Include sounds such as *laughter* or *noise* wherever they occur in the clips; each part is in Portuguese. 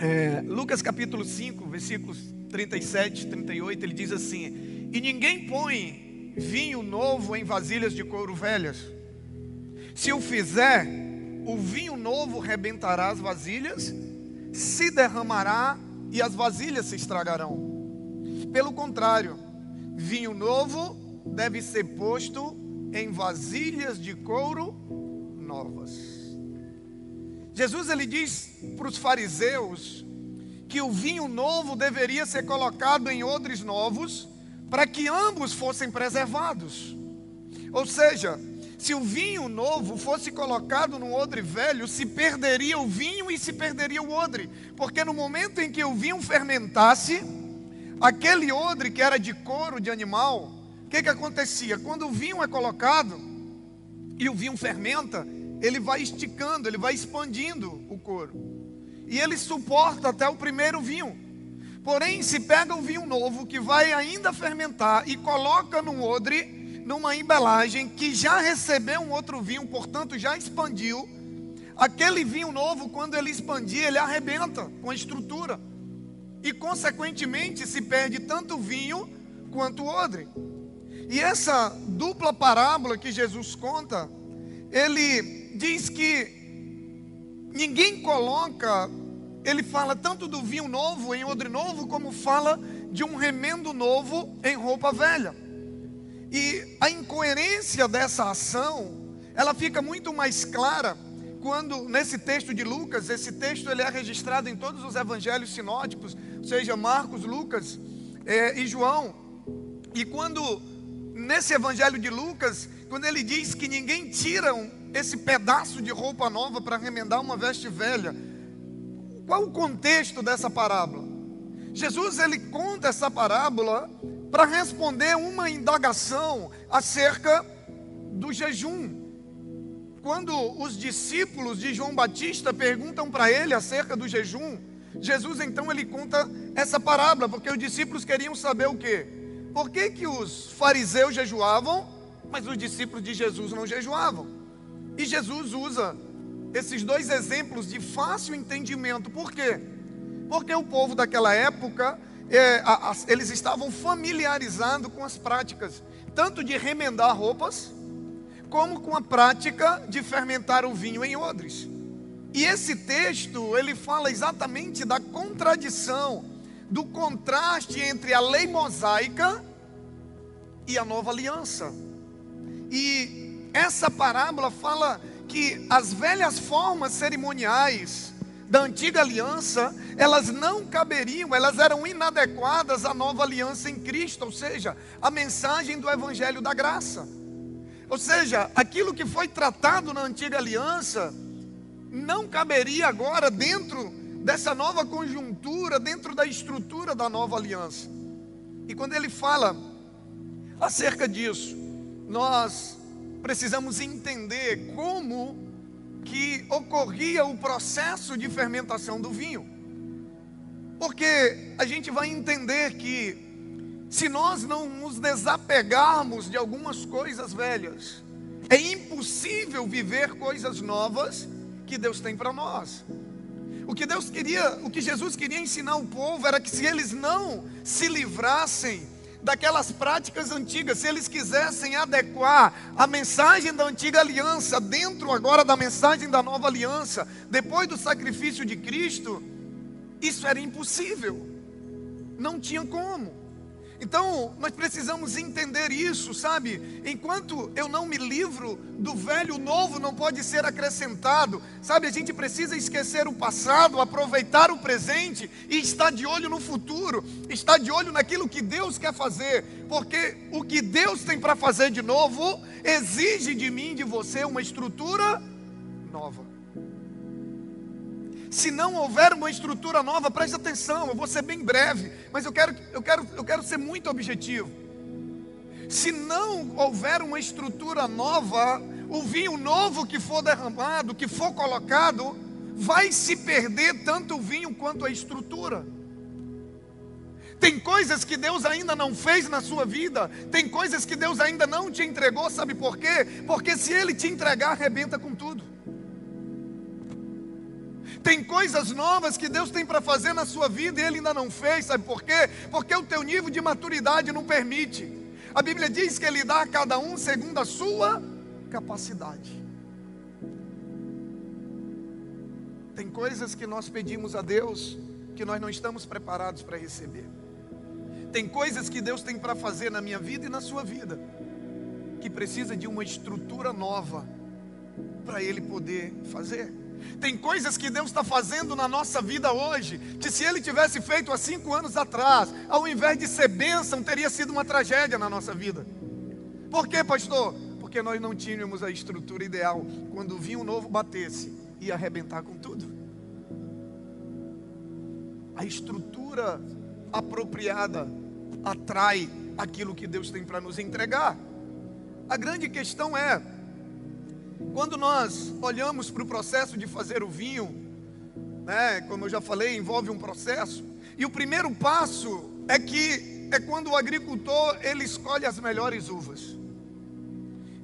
É, Lucas capítulo 5, versículos 37, 38, ele diz assim: E ninguém põe vinho novo em vasilhas de couro velhas. Se o fizer, o vinho novo rebentará as vasilhas, se derramará e as vasilhas se estragarão. Pelo contrário, vinho novo deve ser posto em vasilhas de couro novas. Jesus ele diz para os fariseus que o vinho novo deveria ser colocado em odres novos para que ambos fossem preservados. Ou seja, se o vinho novo fosse colocado no odre velho, se perderia o vinho e se perderia o odre, porque no momento em que o vinho fermentasse, aquele odre que era de couro de animal, o que, que acontecia? Quando o vinho é colocado e o vinho fermenta, ele vai esticando, ele vai expandindo o couro. E ele suporta até o primeiro vinho. Porém, se pega o vinho novo, que vai ainda fermentar, e coloca num odre, numa embelagem, que já recebeu um outro vinho, portanto já expandiu, aquele vinho novo, quando ele expandir, ele arrebenta com a estrutura. E, consequentemente, se perde tanto o vinho quanto o odre. E essa dupla parábola que Jesus conta, ele diz que ninguém coloca, ele fala tanto do vinho novo em odre novo, como fala de um remendo novo em roupa velha. E a incoerência dessa ação, ela fica muito mais clara quando nesse texto de Lucas, esse texto ele é registrado em todos os evangelhos sinóticos, ou seja, Marcos, Lucas é, e João. E quando nesse evangelho de Lucas, quando ele diz que ninguém tira um, esse pedaço de roupa nova para remendar uma veste velha. Qual o contexto dessa parábola? Jesus ele conta essa parábola para responder uma indagação acerca do jejum. Quando os discípulos de João Batista perguntam para ele acerca do jejum, Jesus então ele conta essa parábola, porque os discípulos queriam saber o quê? Por que, que os fariseus jejuavam, mas os discípulos de Jesus não jejuavam? E Jesus usa esses dois exemplos de fácil entendimento. Por quê? Porque o povo daquela época, é, a, a, eles estavam familiarizados com as práticas, tanto de remendar roupas, como com a prática de fermentar o vinho em odres. E esse texto, ele fala exatamente da contradição, do contraste entre a lei mosaica e a nova aliança. E essa parábola fala que as velhas formas cerimoniais da antiga aliança, elas não caberiam, elas eram inadequadas à nova aliança em Cristo, ou seja, a mensagem do evangelho da graça. Ou seja, aquilo que foi tratado na antiga aliança não caberia agora dentro dessa nova conjuntura, dentro da estrutura da nova aliança. E quando ele fala acerca disso, nós precisamos entender como que ocorria o processo de fermentação do vinho. Porque a gente vai entender que se nós não nos desapegarmos de algumas coisas velhas, é impossível viver coisas novas que Deus tem para nós. O que Deus queria, o que Jesus queria ensinar ao povo era que se eles não se livrassem daquelas práticas antigas, se eles quisessem adequar a mensagem da antiga aliança dentro agora da mensagem da nova aliança, depois do sacrifício de Cristo, isso era impossível. Não tinha como. Então, nós precisamos entender isso, sabe? Enquanto eu não me livro do velho, o novo não pode ser acrescentado, sabe? A gente precisa esquecer o passado, aproveitar o presente e estar de olho no futuro, estar de olho naquilo que Deus quer fazer, porque o que Deus tem para fazer de novo exige de mim, de você, uma estrutura nova. Se não houver uma estrutura nova, preste atenção, eu vou ser bem breve, mas eu quero, eu quero, eu quero ser muito objetivo. Se não houver uma estrutura nova, o vinho novo que for derramado, que for colocado, vai se perder tanto o vinho quanto a estrutura. Tem coisas que Deus ainda não fez na sua vida, tem coisas que Deus ainda não te entregou, sabe por quê? Porque se Ele te entregar, arrebenta com tudo. Tem coisas novas que Deus tem para fazer na sua vida e Ele ainda não fez, sabe por quê? Porque o teu nível de maturidade não permite. A Bíblia diz que Ele dá a cada um segundo a sua capacidade. Tem coisas que nós pedimos a Deus que nós não estamos preparados para receber. Tem coisas que Deus tem para fazer na minha vida e na sua vida que precisa de uma estrutura nova para Ele poder fazer. Tem coisas que Deus está fazendo na nossa vida hoje, que se Ele tivesse feito há cinco anos atrás, ao invés de ser bênção, teria sido uma tragédia na nossa vida. Por quê, pastor? Porque nós não tínhamos a estrutura ideal. Quando o vinho novo batesse, ia arrebentar com tudo. A estrutura apropriada atrai aquilo que Deus tem para nos entregar. A grande questão é, quando nós olhamos para o processo de fazer o vinho, né, como eu já falei, envolve um processo. E o primeiro passo é que é quando o agricultor ele escolhe as melhores uvas.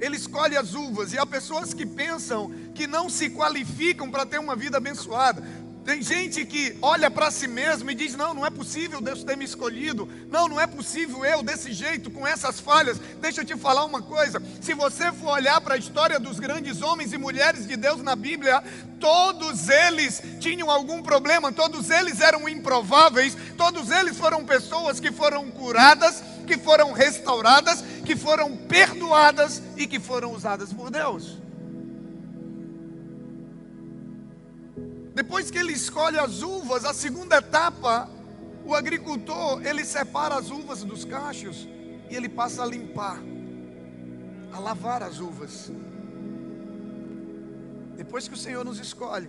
Ele escolhe as uvas e há pessoas que pensam que não se qualificam para ter uma vida abençoada. Tem gente que olha para si mesmo e diz: Não, não é possível Deus ter me escolhido. Não, não é possível eu desse jeito, com essas falhas. Deixa eu te falar uma coisa: se você for olhar para a história dos grandes homens e mulheres de Deus na Bíblia, todos eles tinham algum problema, todos eles eram improváveis, todos eles foram pessoas que foram curadas, que foram restauradas, que foram perdoadas e que foram usadas por Deus. Depois que ele escolhe as uvas, a segunda etapa, o agricultor, ele separa as uvas dos cachos e ele passa a limpar, a lavar as uvas. Depois que o Senhor nos escolhe,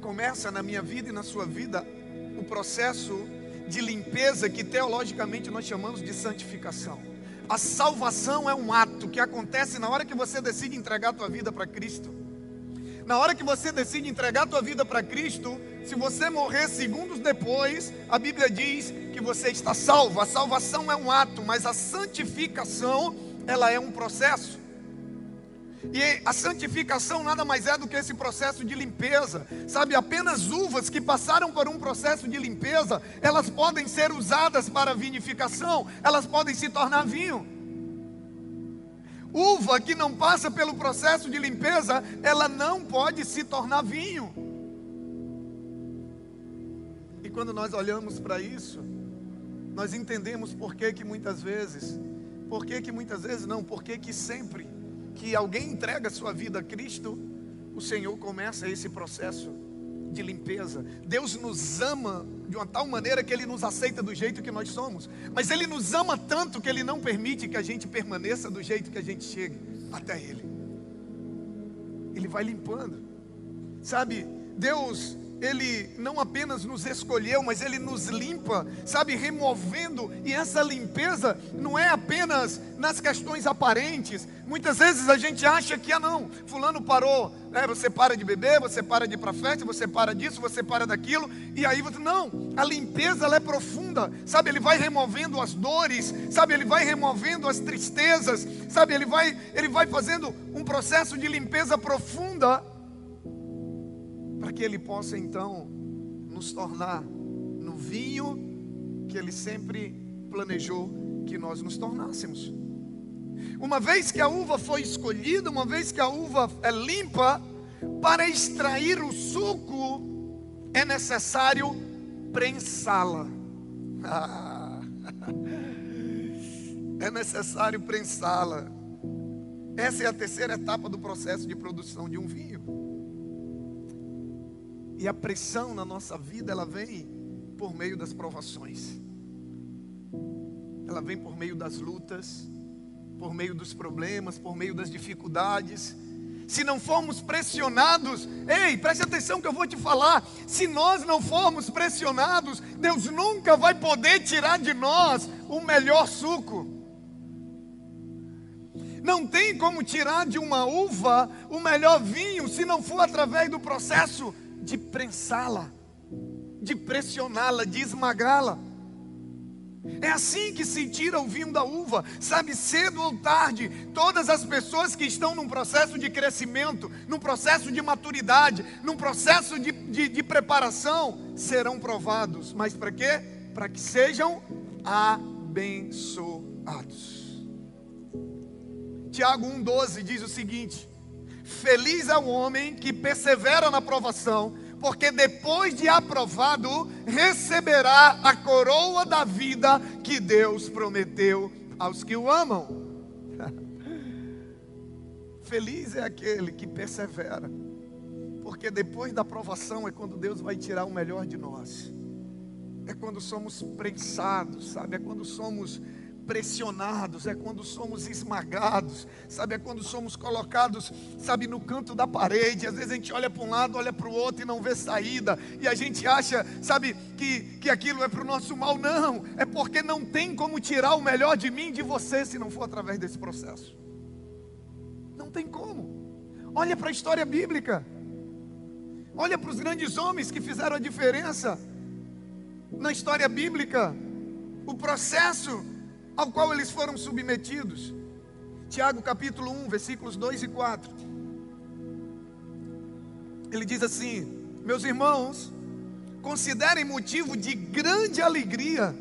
começa na minha vida e na sua vida o processo de limpeza que teologicamente nós chamamos de santificação. A salvação é um ato que acontece na hora que você decide entregar a tua vida para Cristo. Na hora que você decide entregar a tua vida para Cristo, se você morrer segundos depois, a Bíblia diz que você está salvo. A salvação é um ato, mas a santificação, ela é um processo. E a santificação nada mais é do que esse processo de limpeza. Sabe, apenas uvas que passaram por um processo de limpeza, elas podem ser usadas para vinificação, elas podem se tornar vinho. Uva que não passa pelo processo de limpeza, ela não pode se tornar vinho. E quando nós olhamos para isso, nós entendemos por que que muitas vezes, por que que muitas vezes não, por que que sempre que alguém entrega sua vida a Cristo, o Senhor começa esse processo de limpeza. Deus nos ama de uma tal maneira que Ele nos aceita do jeito que nós somos. Mas Ele nos ama tanto que Ele não permite que a gente permaneça do jeito que a gente chegue até Ele. Ele vai limpando. Sabe, Deus ele não apenas nos escolheu, mas Ele nos limpa, sabe, removendo, e essa limpeza não é apenas nas questões aparentes. Muitas vezes a gente acha que, ah, não, Fulano parou, né? você para de beber, você para de ir para festa, você para disso, você para daquilo, e aí você, não, a limpeza é profunda, sabe, Ele vai removendo as dores, sabe, Ele vai removendo as tristezas, sabe, Ele vai, ele vai fazendo um processo de limpeza profunda para que Ele possa então nos tornar no vinho que Ele sempre planejou que nós nos tornássemos. Uma vez que a uva foi escolhida, uma vez que a uva é limpa, para extrair o suco é necessário prensá-la. *laughs* é necessário prensá-la. Essa é a terceira etapa do processo de produção de um vinho. E a pressão na nossa vida, ela vem por meio das provações. Ela vem por meio das lutas, por meio dos problemas, por meio das dificuldades. Se não formos pressionados, ei, preste atenção que eu vou te falar. Se nós não formos pressionados, Deus nunca vai poder tirar de nós o melhor suco. Não tem como tirar de uma uva o melhor vinho se não for através do processo de prensá-la, de pressioná-la, de esmagá-la. É assim que se tira o vinho da uva, sabe, cedo ou tarde, todas as pessoas que estão num processo de crescimento, num processo de maturidade, num processo de, de, de preparação, serão provados. Mas para quê? Para que sejam abençoados. Tiago 1,12 diz o seguinte: Feliz é o homem que persevera na provação porque depois de aprovado, receberá a coroa da vida que Deus prometeu aos que o amam. *laughs* Feliz é aquele que persevera, porque depois da aprovação é quando Deus vai tirar o melhor de nós, é quando somos prensados, sabe? É quando somos pressionados, é quando somos esmagados, sabe? É quando somos colocados, sabe, no canto da parede. Às vezes a gente olha para um lado, olha para o outro e não vê saída, e a gente acha, sabe, que, que aquilo é para o nosso mal. Não, é porque não tem como tirar o melhor de mim de você se não for através desse processo. Não tem como. Olha para a história bíblica, olha para os grandes homens que fizeram a diferença na história bíblica. O processo ao qual eles foram submetidos. Tiago capítulo 1, versículos 2 e 4. Ele diz assim: Meus irmãos, considerem motivo de grande alegria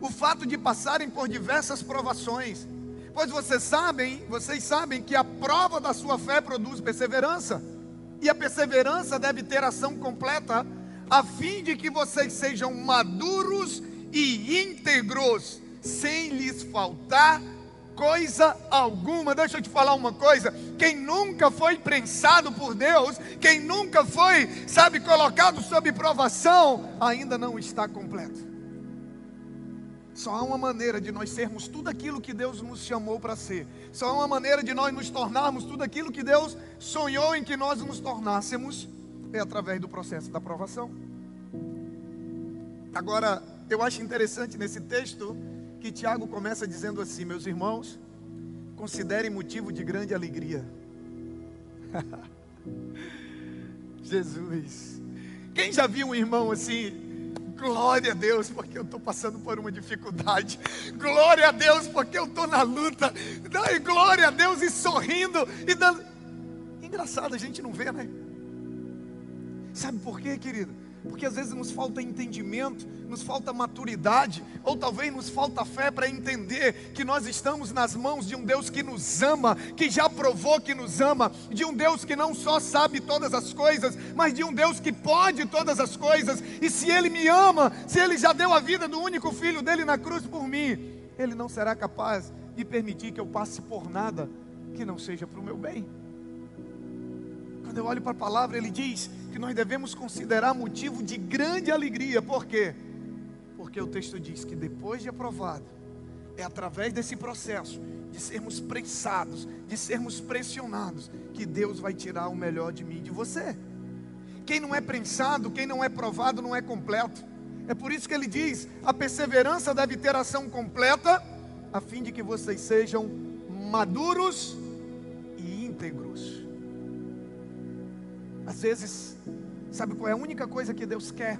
o fato de passarem por diversas provações, pois vocês sabem, vocês sabem que a prova da sua fé produz perseverança, e a perseverança deve ter ação completa, a fim de que vocês sejam maduros e íntegros, sem lhes faltar coisa alguma. Deixa eu te falar uma coisa: quem nunca foi prensado por Deus, quem nunca foi, sabe, colocado sob provação, ainda não está completo. Só há uma maneira de nós sermos tudo aquilo que Deus nos chamou para ser. Só há uma maneira de nós nos tornarmos tudo aquilo que Deus sonhou em que nós nos tornássemos é através do processo da aprovação. Agora, eu acho interessante nesse texto que Tiago começa dizendo assim: Meus irmãos, considerem motivo de grande alegria. *laughs* Jesus, quem já viu um irmão assim? Glória a Deus, porque eu estou passando por uma dificuldade. Glória a Deus, porque eu estou na luta. Dai glória a Deus e sorrindo e dando. Engraçado, a gente não vê, né? Sabe por quê, querido? Porque às vezes nos falta entendimento, nos falta maturidade, ou talvez nos falta fé para entender que nós estamos nas mãos de um Deus que nos ama, que já provou que nos ama, de um Deus que não só sabe todas as coisas, mas de um Deus que pode todas as coisas, e se Ele me ama, se Ele já deu a vida do único filho dele na cruz por mim, Ele não será capaz de permitir que eu passe por nada que não seja para o meu bem. Quando eu olho para a palavra, ele diz que nós devemos considerar motivo de grande alegria. Por quê? Porque o texto diz que depois de aprovado, é através desse processo de sermos prensados, de sermos pressionados, que Deus vai tirar o melhor de mim e de você. Quem não é prensado, quem não é provado, não é completo. É por isso que ele diz: a perseverança deve ter ação completa, a fim de que vocês sejam maduros e íntegros. Às vezes, sabe qual é a única coisa que Deus quer?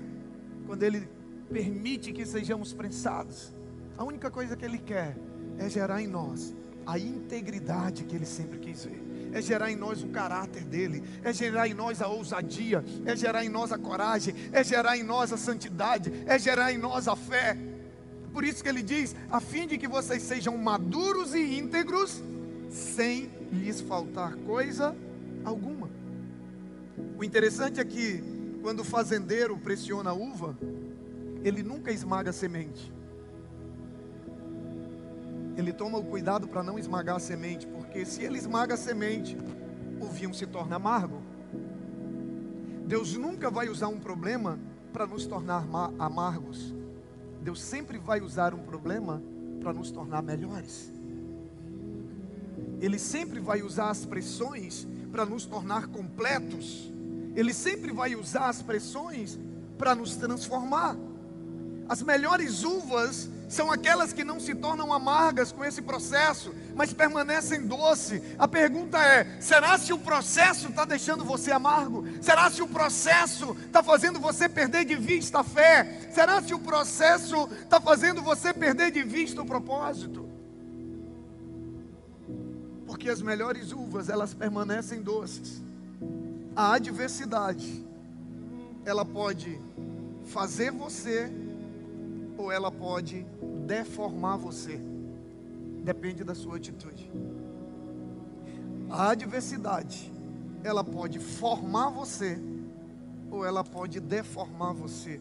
Quando Ele permite que sejamos prensados, a única coisa que Ele quer é gerar em nós a integridade que Ele sempre quis ver. É gerar em nós o caráter dele, é gerar em nós a ousadia, é gerar em nós a coragem, é gerar em nós a santidade, é gerar em nós a fé. Por isso que ele diz: a fim de que vocês sejam maduros e íntegros, sem lhes faltar coisa alguma. O interessante é que quando o fazendeiro pressiona a uva, ele nunca esmaga a semente. Ele toma o cuidado para não esmagar a semente, porque se ele esmaga a semente, o vinho se torna amargo. Deus nunca vai usar um problema para nos tornar amargos. Deus sempre vai usar um problema para nos tornar melhores. Ele sempre vai usar as pressões para nos tornar completos. Ele sempre vai usar as pressões para nos transformar. As melhores uvas são aquelas que não se tornam amargas com esse processo, mas permanecem doce. A pergunta é: será se o processo está deixando você amargo? Será se o processo está fazendo você perder de vista a fé? Será se o processo está fazendo você perder de vista o propósito? Porque as melhores uvas, elas permanecem doces. A adversidade, ela pode fazer você ou ela pode deformar você. Depende da sua atitude. A adversidade, ela pode formar você ou ela pode deformar você,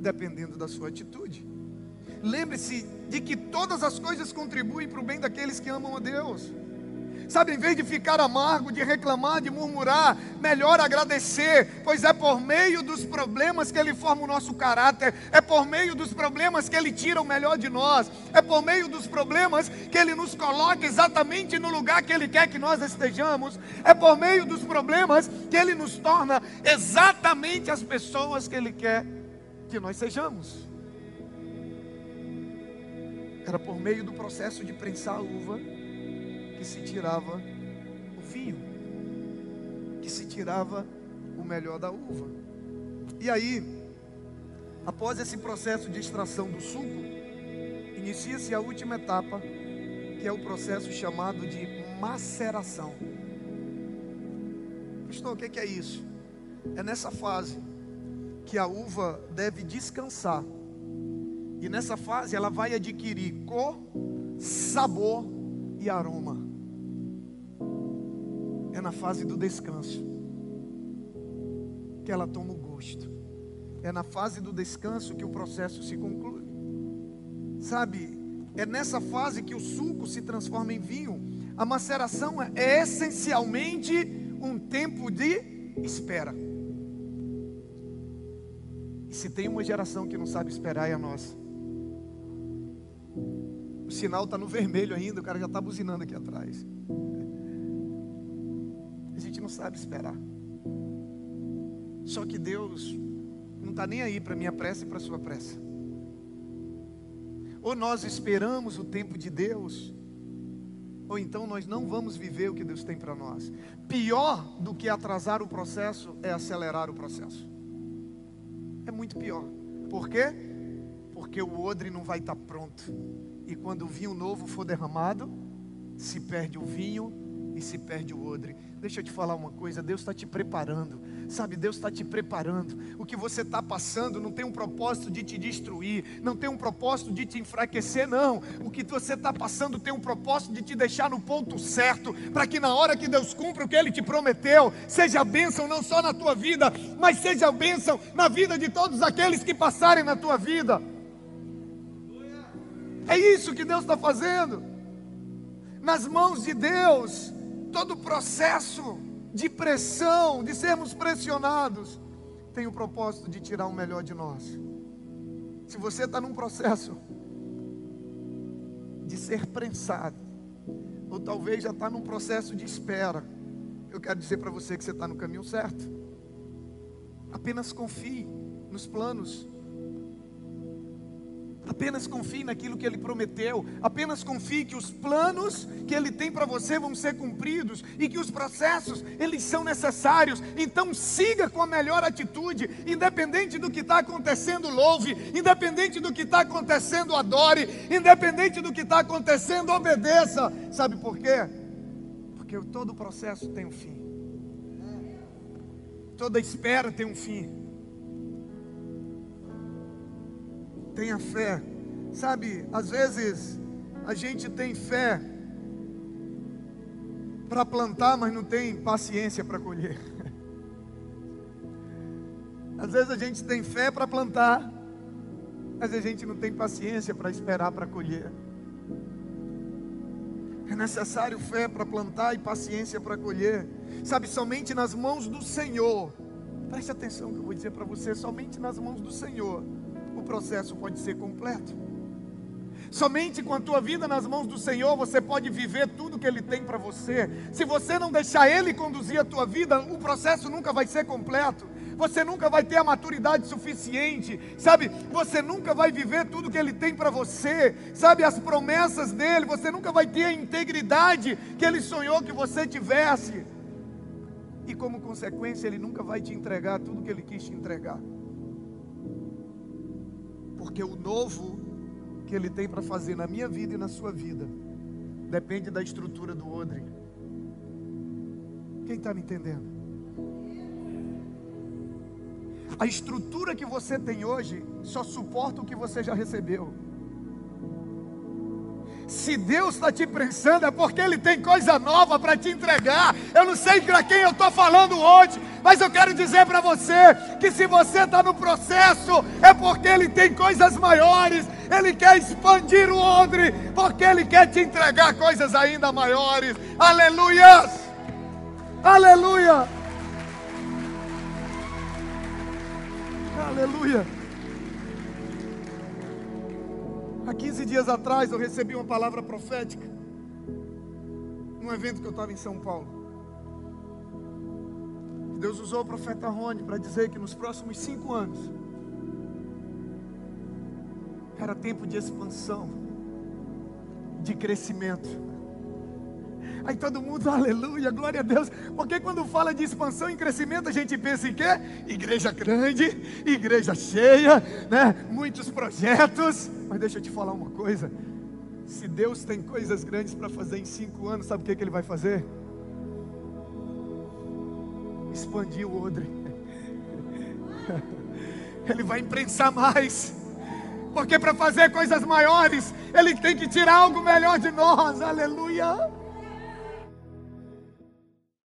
dependendo da sua atitude. Lembre-se de que todas as coisas contribuem para o bem daqueles que amam a Deus. Sabe, em vez de ficar amargo, de reclamar, de murmurar, melhor agradecer, pois é por meio dos problemas que Ele forma o nosso caráter, é por meio dos problemas que Ele tira o melhor de nós, é por meio dos problemas que Ele nos coloca exatamente no lugar que Ele quer que nós estejamos, é por meio dos problemas que Ele nos torna exatamente as pessoas que Ele quer que nós sejamos. Era por meio do processo de prensar a uva que se tirava o vinho, que se tirava o melhor da uva. E aí, após esse processo de extração do suco, inicia-se a última etapa, que é o processo chamado de maceração. Pastor, o que é isso? É nessa fase que a uva deve descansar. E nessa fase ela vai adquirir cor, sabor e aroma é na fase do descanso que ela toma o gosto. É na fase do descanso que o processo se conclui. Sabe, é nessa fase que o suco se transforma em vinho. A maceração é essencialmente um tempo de espera. E se tem uma geração que não sabe esperar, é a nossa. O sinal está no vermelho ainda, o cara já está buzinando aqui atrás não sabe esperar. Só que Deus não está nem aí para minha pressa e para sua pressa. Ou nós esperamos o tempo de Deus, ou então nós não vamos viver o que Deus tem para nós. Pior do que atrasar o processo é acelerar o processo. É muito pior. Por quê? Porque o odre não vai estar tá pronto. E quando o vinho novo for derramado, se perde o vinho e se perde o odre. Deixa eu te falar uma coisa: Deus está te preparando, sabe? Deus está te preparando. O que você está passando não tem um propósito de te destruir, não tem um propósito de te enfraquecer, não. O que você está passando tem um propósito de te deixar no ponto certo, para que na hora que Deus cumpra o que Ele te prometeu, seja bênção não só na tua vida, mas seja bênção na vida de todos aqueles que passarem na tua vida. É isso que Deus está fazendo. Nas mãos de Deus, todo processo de pressão, de sermos pressionados, tem o propósito de tirar o melhor de nós. Se você está num processo de ser prensado, ou talvez já está num processo de espera, eu quero dizer para você que você está no caminho certo. Apenas confie nos planos Apenas confie naquilo que Ele prometeu. Apenas confie que os planos que Ele tem para você vão ser cumpridos e que os processos eles são necessários. Então siga com a melhor atitude, independente do que está acontecendo, louve. Independente do que está acontecendo, adore. Independente do que está acontecendo, obedeça. Sabe por quê? Porque todo processo tem um fim. Toda espera tem um fim. Tenha fé. Sabe, às vezes a gente tem fé para plantar, mas não tem paciência para colher. *laughs* Às vezes a gente tem fé para plantar, mas a gente não tem paciência para esperar para colher. É necessário fé para plantar e paciência para colher. Sabe, somente nas mãos do Senhor. Preste atenção que eu vou dizer para você, somente nas mãos do Senhor processo pode ser completo. Somente com a tua vida nas mãos do Senhor você pode viver tudo que Ele tem para você. Se você não deixar Ele conduzir a tua vida, o processo nunca vai ser completo. você nunca vai ter a maturidade suficiente, sabe? Você nunca vai viver tudo que Ele tem para você, sabe? As promessas dele, você nunca vai ter a integridade que Ele sonhou que você tivesse, e como consequência, Ele nunca vai te entregar tudo que Ele quis te entregar, porque o novo que Ele tem para fazer na minha vida e na sua vida depende da estrutura do odre. Quem está me entendendo? A estrutura que você tem hoje só suporta o que você já recebeu. Se Deus está te prensando, é porque Ele tem coisa nova para te entregar. Eu não sei para quem eu estou falando hoje, mas eu quero dizer para você que se você está no processo, é porque Ele tem coisas maiores. Ele quer expandir o odre, porque Ele quer te entregar coisas ainda maiores. Aleluias! Aleluia! Aleluia! Há 15 dias atrás eu recebi uma palavra profética. Num evento que eu estava em São Paulo. Deus usou o profeta Rony para dizer que nos próximos cinco anos era tempo de expansão, de crescimento. Aí todo mundo, aleluia, glória a Deus. Porque quando fala de expansão e crescimento, a gente pensa em quê? Igreja grande, igreja cheia, né? Muitos projetos. Mas deixa eu te falar uma coisa. Se Deus tem coisas grandes para fazer em cinco anos, sabe o que, que Ele vai fazer? Expandir o odre. *laughs* Ele vai imprensar mais. Porque para fazer coisas maiores, Ele tem que tirar algo melhor de nós. Aleluia.